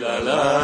la la.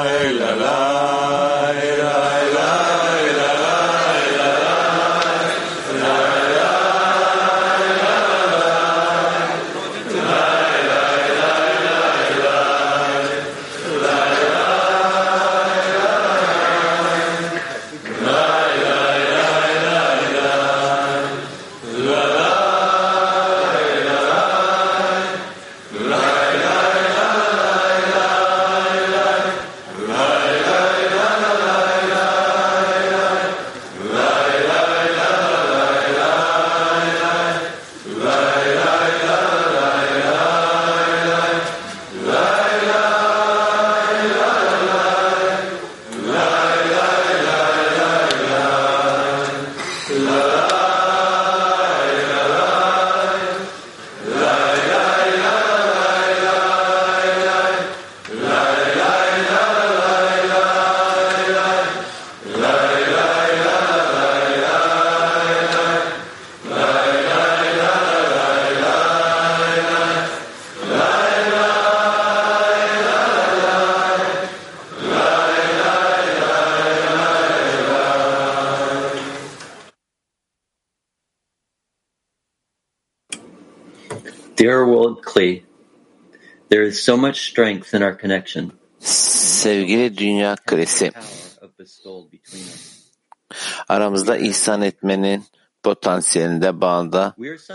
Dear Worldly, there is so much strength in our connection. Sevgili Dünya Krisi, aramızda ihsan etmenin potansiyelinde bağında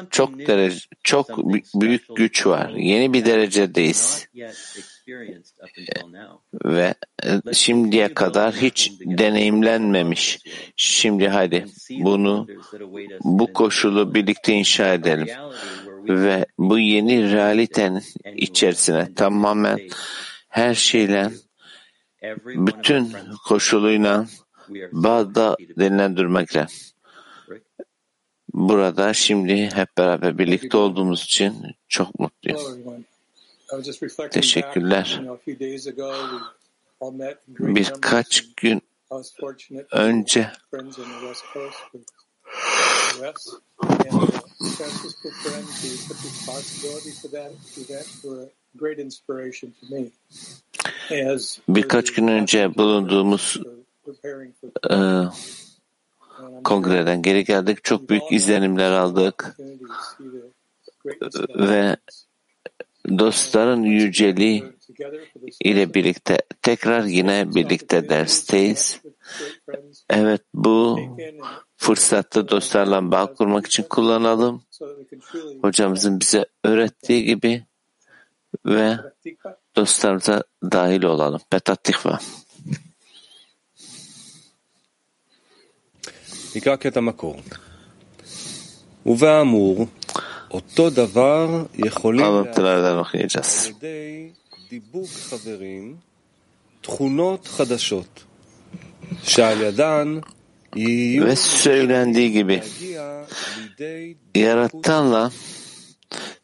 çok derece, çok büyük güç var. Yeni bir derecedeyiz. Ve e, şimdiye kadar hiç deneyimlenmemiş. Şimdi hadi bunu, bu koşulu birlikte inşa edelim. Ve bu yeni realitenin içerisine tamamen her şeyle, bütün koşuluyla bağda denilendirmekle. Burada şimdi hep beraber birlikte olduğumuz için çok mutluyum. Teşekkürler. Birkaç gün önce birkaç gün önce bulunduğumuz e, kongreden geri geldik. Çok büyük izlenimler aldık ve dostların yüceliği ile birlikte tekrar yine birlikte dersteyiz. Evet bu fırsatı dostlarla bağ kurmak için kullanalım. Hocamızın bize öğrettiği gibi ve dostlarımıza dahil olalım. Petattikva. נקרא קטע מקור. ובאמור, אותו דבר יכולים Alıntılardan okuyacağız. על ידי דיבוק חברים תכונות חדשות, שעל ידן יהיו ve söylendiği gibi yaratanla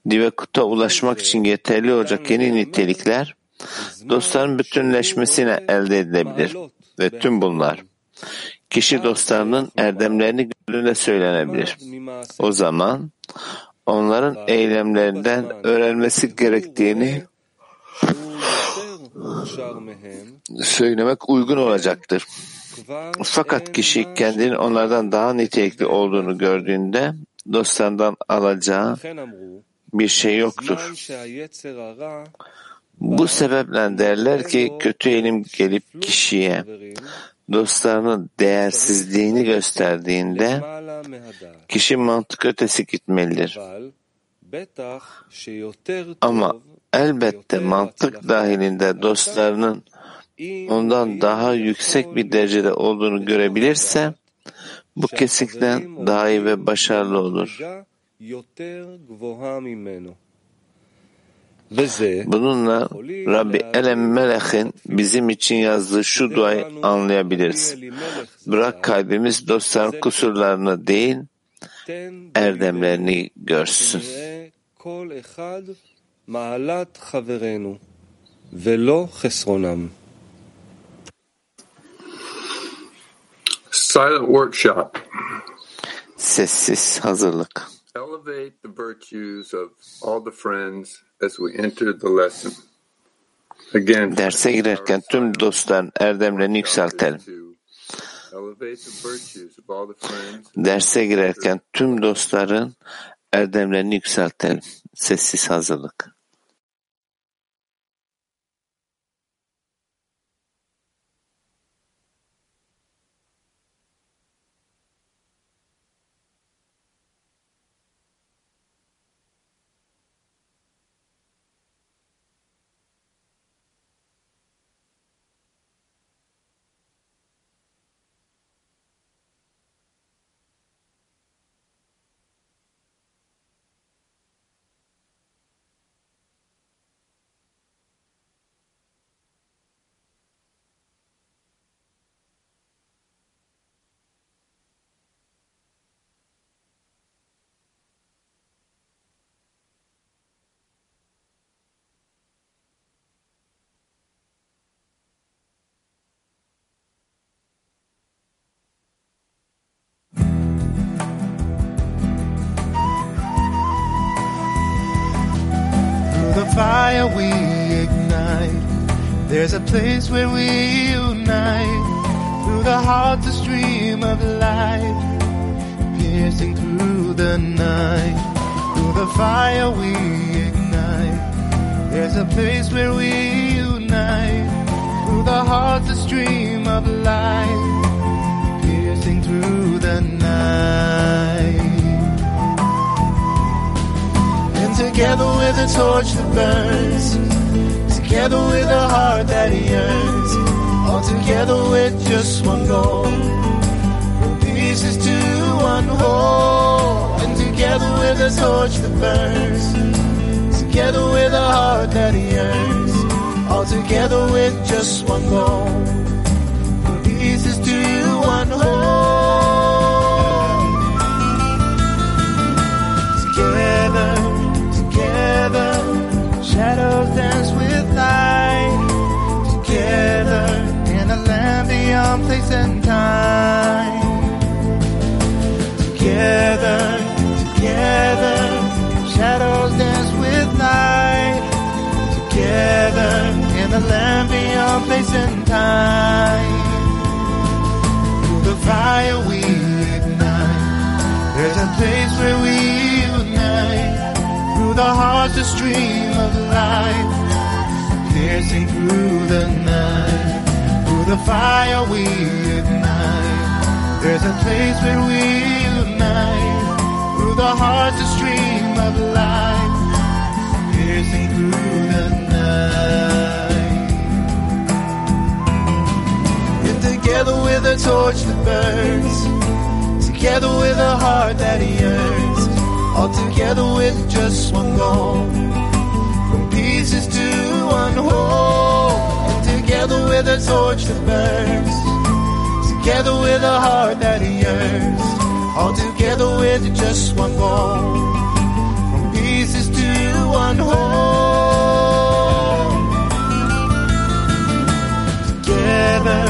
divakuta ulaşmak için yeterli olacak yeni nitelikler dostların bütünleşmesine elde edilebilir. Ve tüm bunlar kişi dostlarının erdemlerini gönlünde söylenebilir. O zaman onların eylemlerinden öğrenmesi gerektiğini söylemek uygun olacaktır. Fakat kişi kendinin onlardan daha nitelikli olduğunu gördüğünde dostlarından alacağı bir şey yoktur. Bu sebeple derler ki kötü elim gelip kişiye dostlarının değersizliğini gösterdiğinde kişi mantık ötesi gitmelidir. Ama elbette mantık dahilinde dostlarının ondan daha yüksek bir derecede olduğunu görebilirse bu kesinlikle daha iyi ve başarılı olur. Bununla Rabbi Elem Melek'in bizim için yazdığı şu duayı anlayabiliriz. Bırak kalbimiz dostların kusurlarını değil, erdemlerini görsün. Ve lo Silent workshop. Sessiz hazırlık. Elevate the virtues of all the friends as we enter the lesson. Again, Derse girerken tüm dostların erdemlerini yükseltelim. to elevate the virtues of all the friends Derse girerken tüm dostların erdemlerini yükseltelim. Sessiz hazırlık. The fire we ignite. There's a place where we unite. Through the heart, a stream of light, piercing through the night. Through the fire we ignite. There's a place where we unite. Through the heart, a stream of light, together with a torch that burns, together with a heart that yearns, all together with just one goal. From pieces to one whole, and together with a torch that burns, together with a heart that yearns, all together with just one goal. From pieces to one whole. Shadows dance with light. Together, in a land beyond place and time. Together, together, shadows dance with light. Together, in a land beyond place and time. Through the fire we ignite. There's a place where we the a stream of light, piercing through the night. Through the fire we ignite. There's a place where we unite. Through the a stream of light, piercing through the night. And together with a torch that burns together with a heart that yearns, all together with just one goal. From pieces to one whole, and together with a torch that burns, together with a heart that yearns, all together with just one goal. From pieces to one whole. Together,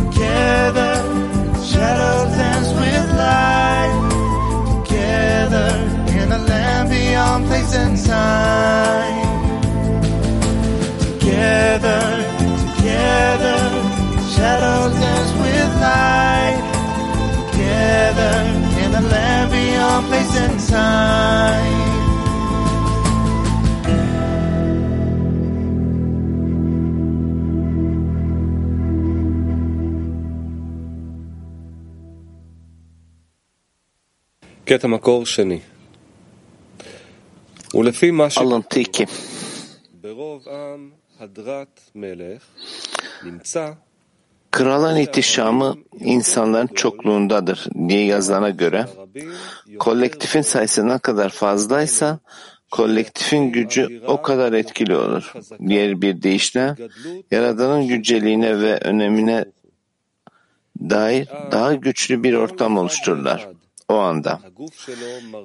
together, shadows dance with light. time. Alıntı 2 Kralın ihtişamı insanların çokluğundadır diye yazılana göre kolektifin sayısı ne kadar fazlaysa kolektifin gücü o kadar etkili olur. Diğer bir deyişle Yaradan'ın yüceliğine ve önemine dair daha güçlü bir ortam oluştururlar. O anda.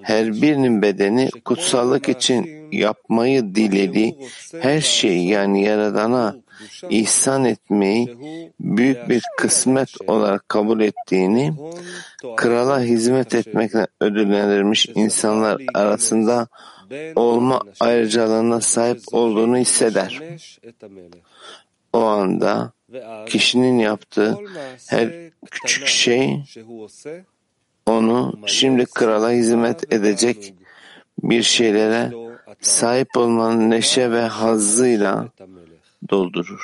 Her birinin bedeni kutsallık için yapmayı dilediği her şeyi yani Yaradan'a ihsan etmeyi büyük bir kısmet olarak kabul ettiğini, krala hizmet etmekle ödüllendirilmiş insanlar arasında olma ayrıcalığına sahip olduğunu hisseder. O anda kişinin yaptığı her küçük şey onu şimdi krala hizmet edecek bir şeylere sahip olmanın neşe ve hazzıyla doldurur.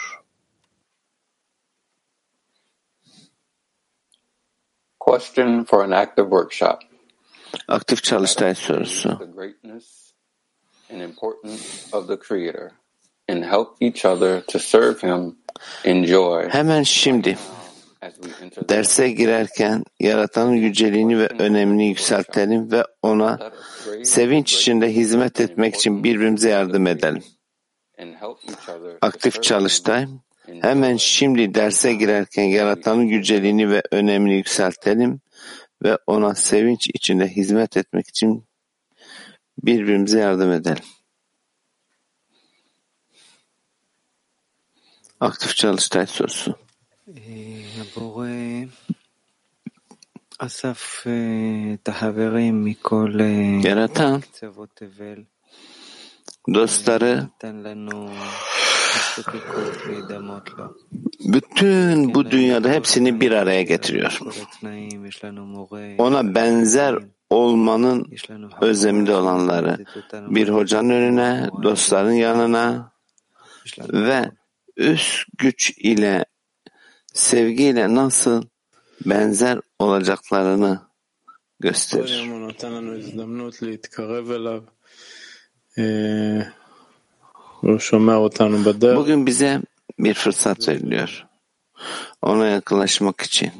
Question for an active workshop. Aktif çalıştay sorusu. The greatness and importance of the Creator and help each other to serve Him in joy Hemen şimdi derse girerken yaratanın yüceliğini ve önemini yükseltelim ve ona sevinç içinde hizmet etmek için birbirimize yardım edelim aktif çalıştay. Hemen şimdi derse girerken yaratanın güceliğini ve önemini yükseltelim ve ona sevinç içinde hizmet etmek için birbirimize yardım edelim. Aktif çalıştay sorusu. Yaratan dostları bütün bu dünyada hepsini bir araya getiriyor. Ona benzer olmanın özlemde olanları bir hocanın önüne, dostların yanına ve üst güç ile sevgiyle nasıl benzer olacaklarını gösterir. Ee, Bugün bize bir fırsat veriliyor. Ona yaklaşmak için,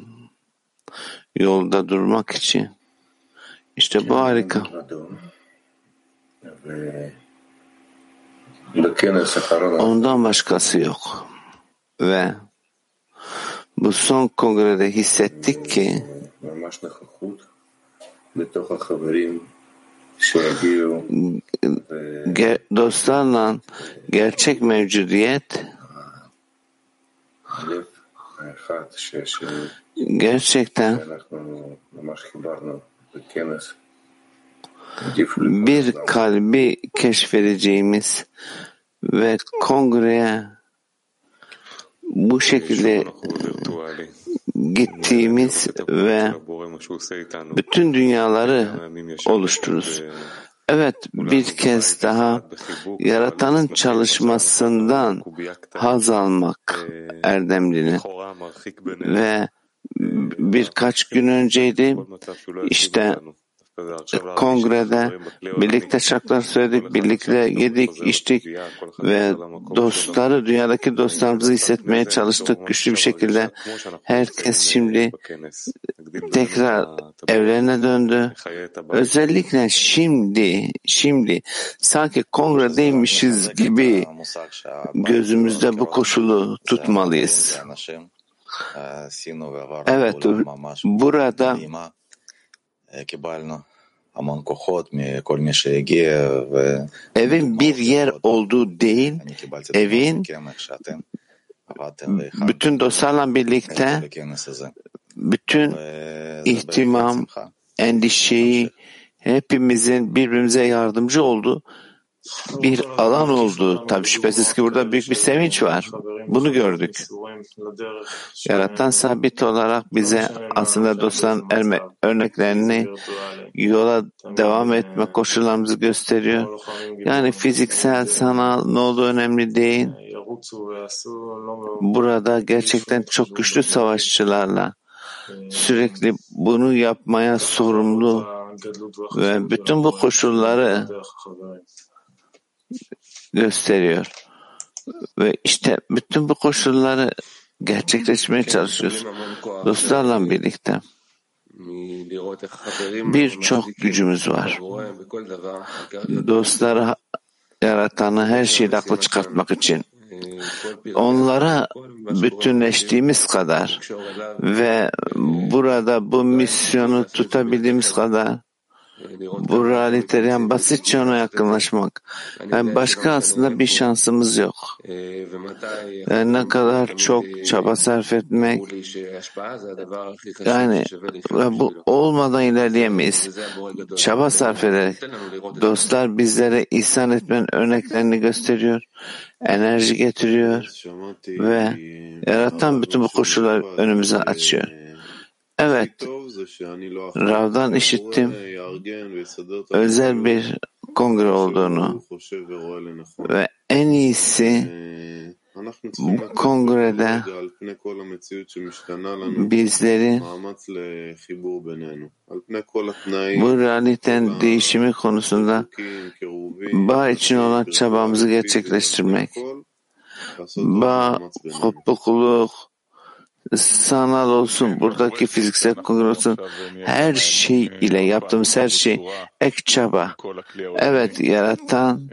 yolda durmak için. İşte bu harika. Ondan başkası yok. Ve bu son kongrede hissettik ki Dostlarla gerçek mevcudiyet gerçekten bir kalbi keşfedeceğimiz ve kongreye bu şekilde gittiğimiz ve bütün dünyaları oluştururuz. Evet bir kez daha yaratanın çalışmasından haz almak erdemlini ve birkaç gün önceydi işte kongrede birlikte şarkılar söyledik, birlikte yedik, içtik ve dostları, dünyadaki dostlarımızı hissetmeye çalıştık güçlü bir şekilde. Herkes şimdi tekrar evlerine döndü. Özellikle şimdi, şimdi sanki kongredeymişiz gibi gözümüzde bu koşulu tutmalıyız. Evet, burada Evin bir yer olduğu değil, evin bütün dostlarla birlikte bütün ihtimam, endişeyi hepimizin birbirimize yardımcı olduğu bir alan oldu. Tabi şüphesiz ki burada büyük bir sevinç var. Bunu gördük. Yaratan sabit olarak bize aslında dostların örneklerini yola devam etme koşullarımızı gösteriyor. Yani fiziksel, sanal ne olduğu önemli değil. Burada gerçekten çok güçlü savaşçılarla sürekli bunu yapmaya sorumlu ve bütün bu koşulları gösteriyor. Ve işte bütün bu koşulları gerçekleşmeye çalışıyoruz. Dostlarla birlikte. Birçok gücümüz var. Dostları yaratanı her şeyde aklı çıkartmak için. Onlara bütünleştiğimiz kadar ve burada bu misyonu tutabildiğimiz kadar bu realiteyen basitçe ona yakınlaşmak. Yani başka aslında bir şansımız yok. Yani ne kadar çok çaba sarf etmek, yani bu olmadan ilerleyemeyiz. Çaba sarf ederek dostlar bizlere ihsan etmenin örneklerini gösteriyor, enerji getiriyor ve yaratan bütün bu koşulları önümüze açıyor. Evet, Rav'dan işittim. Özel bir kongre olduğunu ve en iyisi bu kongrede bizleri bu realitenin değişimi konusunda bağ için olan çabamızı gerçekleştirmek, bağ, kopukluk, sanal olsun, buradaki fiziksel kongre olsun, her şey ile yaptığımız her şey ek çaba. Evet, yaratan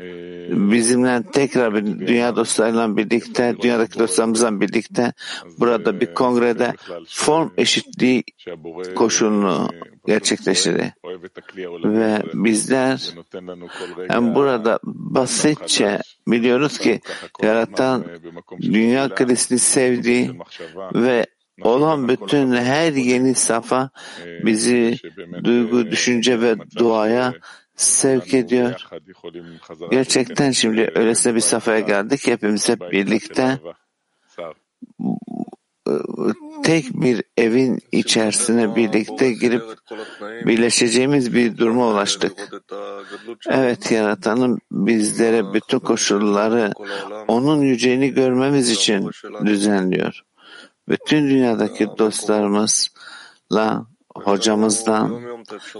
bizimle tekrar bir dünya dostlarıyla birlikte, dünyadaki dostlarımızla birlikte burada bir kongrede form eşitliği koşulunu gerçekleştirdi. Ve bizler hem burada basitçe biliyoruz ki yaratan dünya krizini sevdiği ve olan bütün her yeni safa bizi duygu, düşünce ve duaya sevk ediyor. Gerçekten şimdi öylesine bir safhaya geldik. Hepimiz hep birlikte tek bir evin içerisine birlikte girip birleşeceğimiz bir duruma ulaştık. Evet yaratanın bizlere bütün koşulları onun yüceğini görmemiz için düzenliyor. Bütün dünyadaki dostlarımızla, hocamızdan,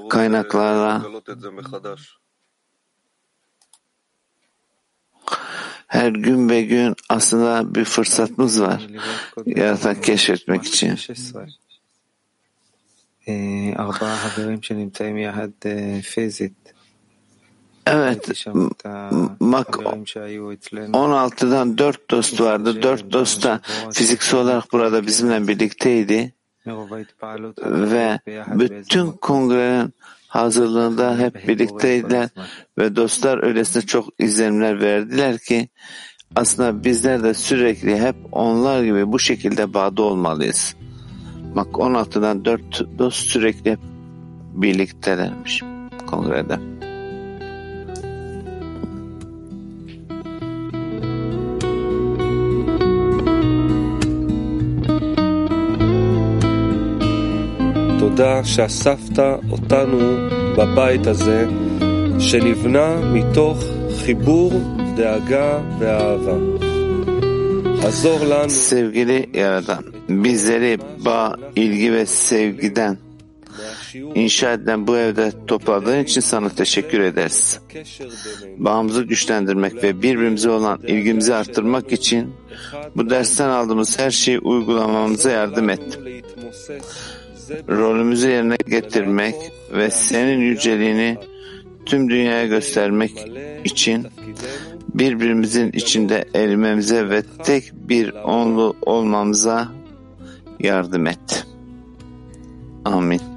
kaynaklarla her gün ve gün aslında bir fırsatımız var yaratan keşfetmek için. Evet, Mak 16'dan dört dost vardı. Dört dost da fiziksel olarak burada bizimle birlikteydi. Ve bütün kongrenin hazırlığında hep birlikteydiler ve dostlar öylesine çok izlenimler verdiler ki aslında bizler de sürekli hep onlar gibi bu şekilde bağda olmalıyız. Bak 16'dan 4 dost sürekli birliktelermiş kongrede. תודה שאספת אותנו בבית הזה, שנבנה מתוך חיבור, דאגה ואהבה. עזור לנו Sevgili Yaradan, bizleri bağ, ilgi ve sevgiden inşa edilen bu evde topladığın için sana teşekkür ederiz. Bağımızı güçlendirmek ve birbirimize olan ilgimizi arttırmak için bu dersten aldığımız her şeyi uygulamamıza yardım et. Rolümüzü yerine getirmek ve senin yüceliğini tüm dünyaya göstermek için birbirimizin içinde erimemize ve tek bir onlu olmamıza yardım et. Amin.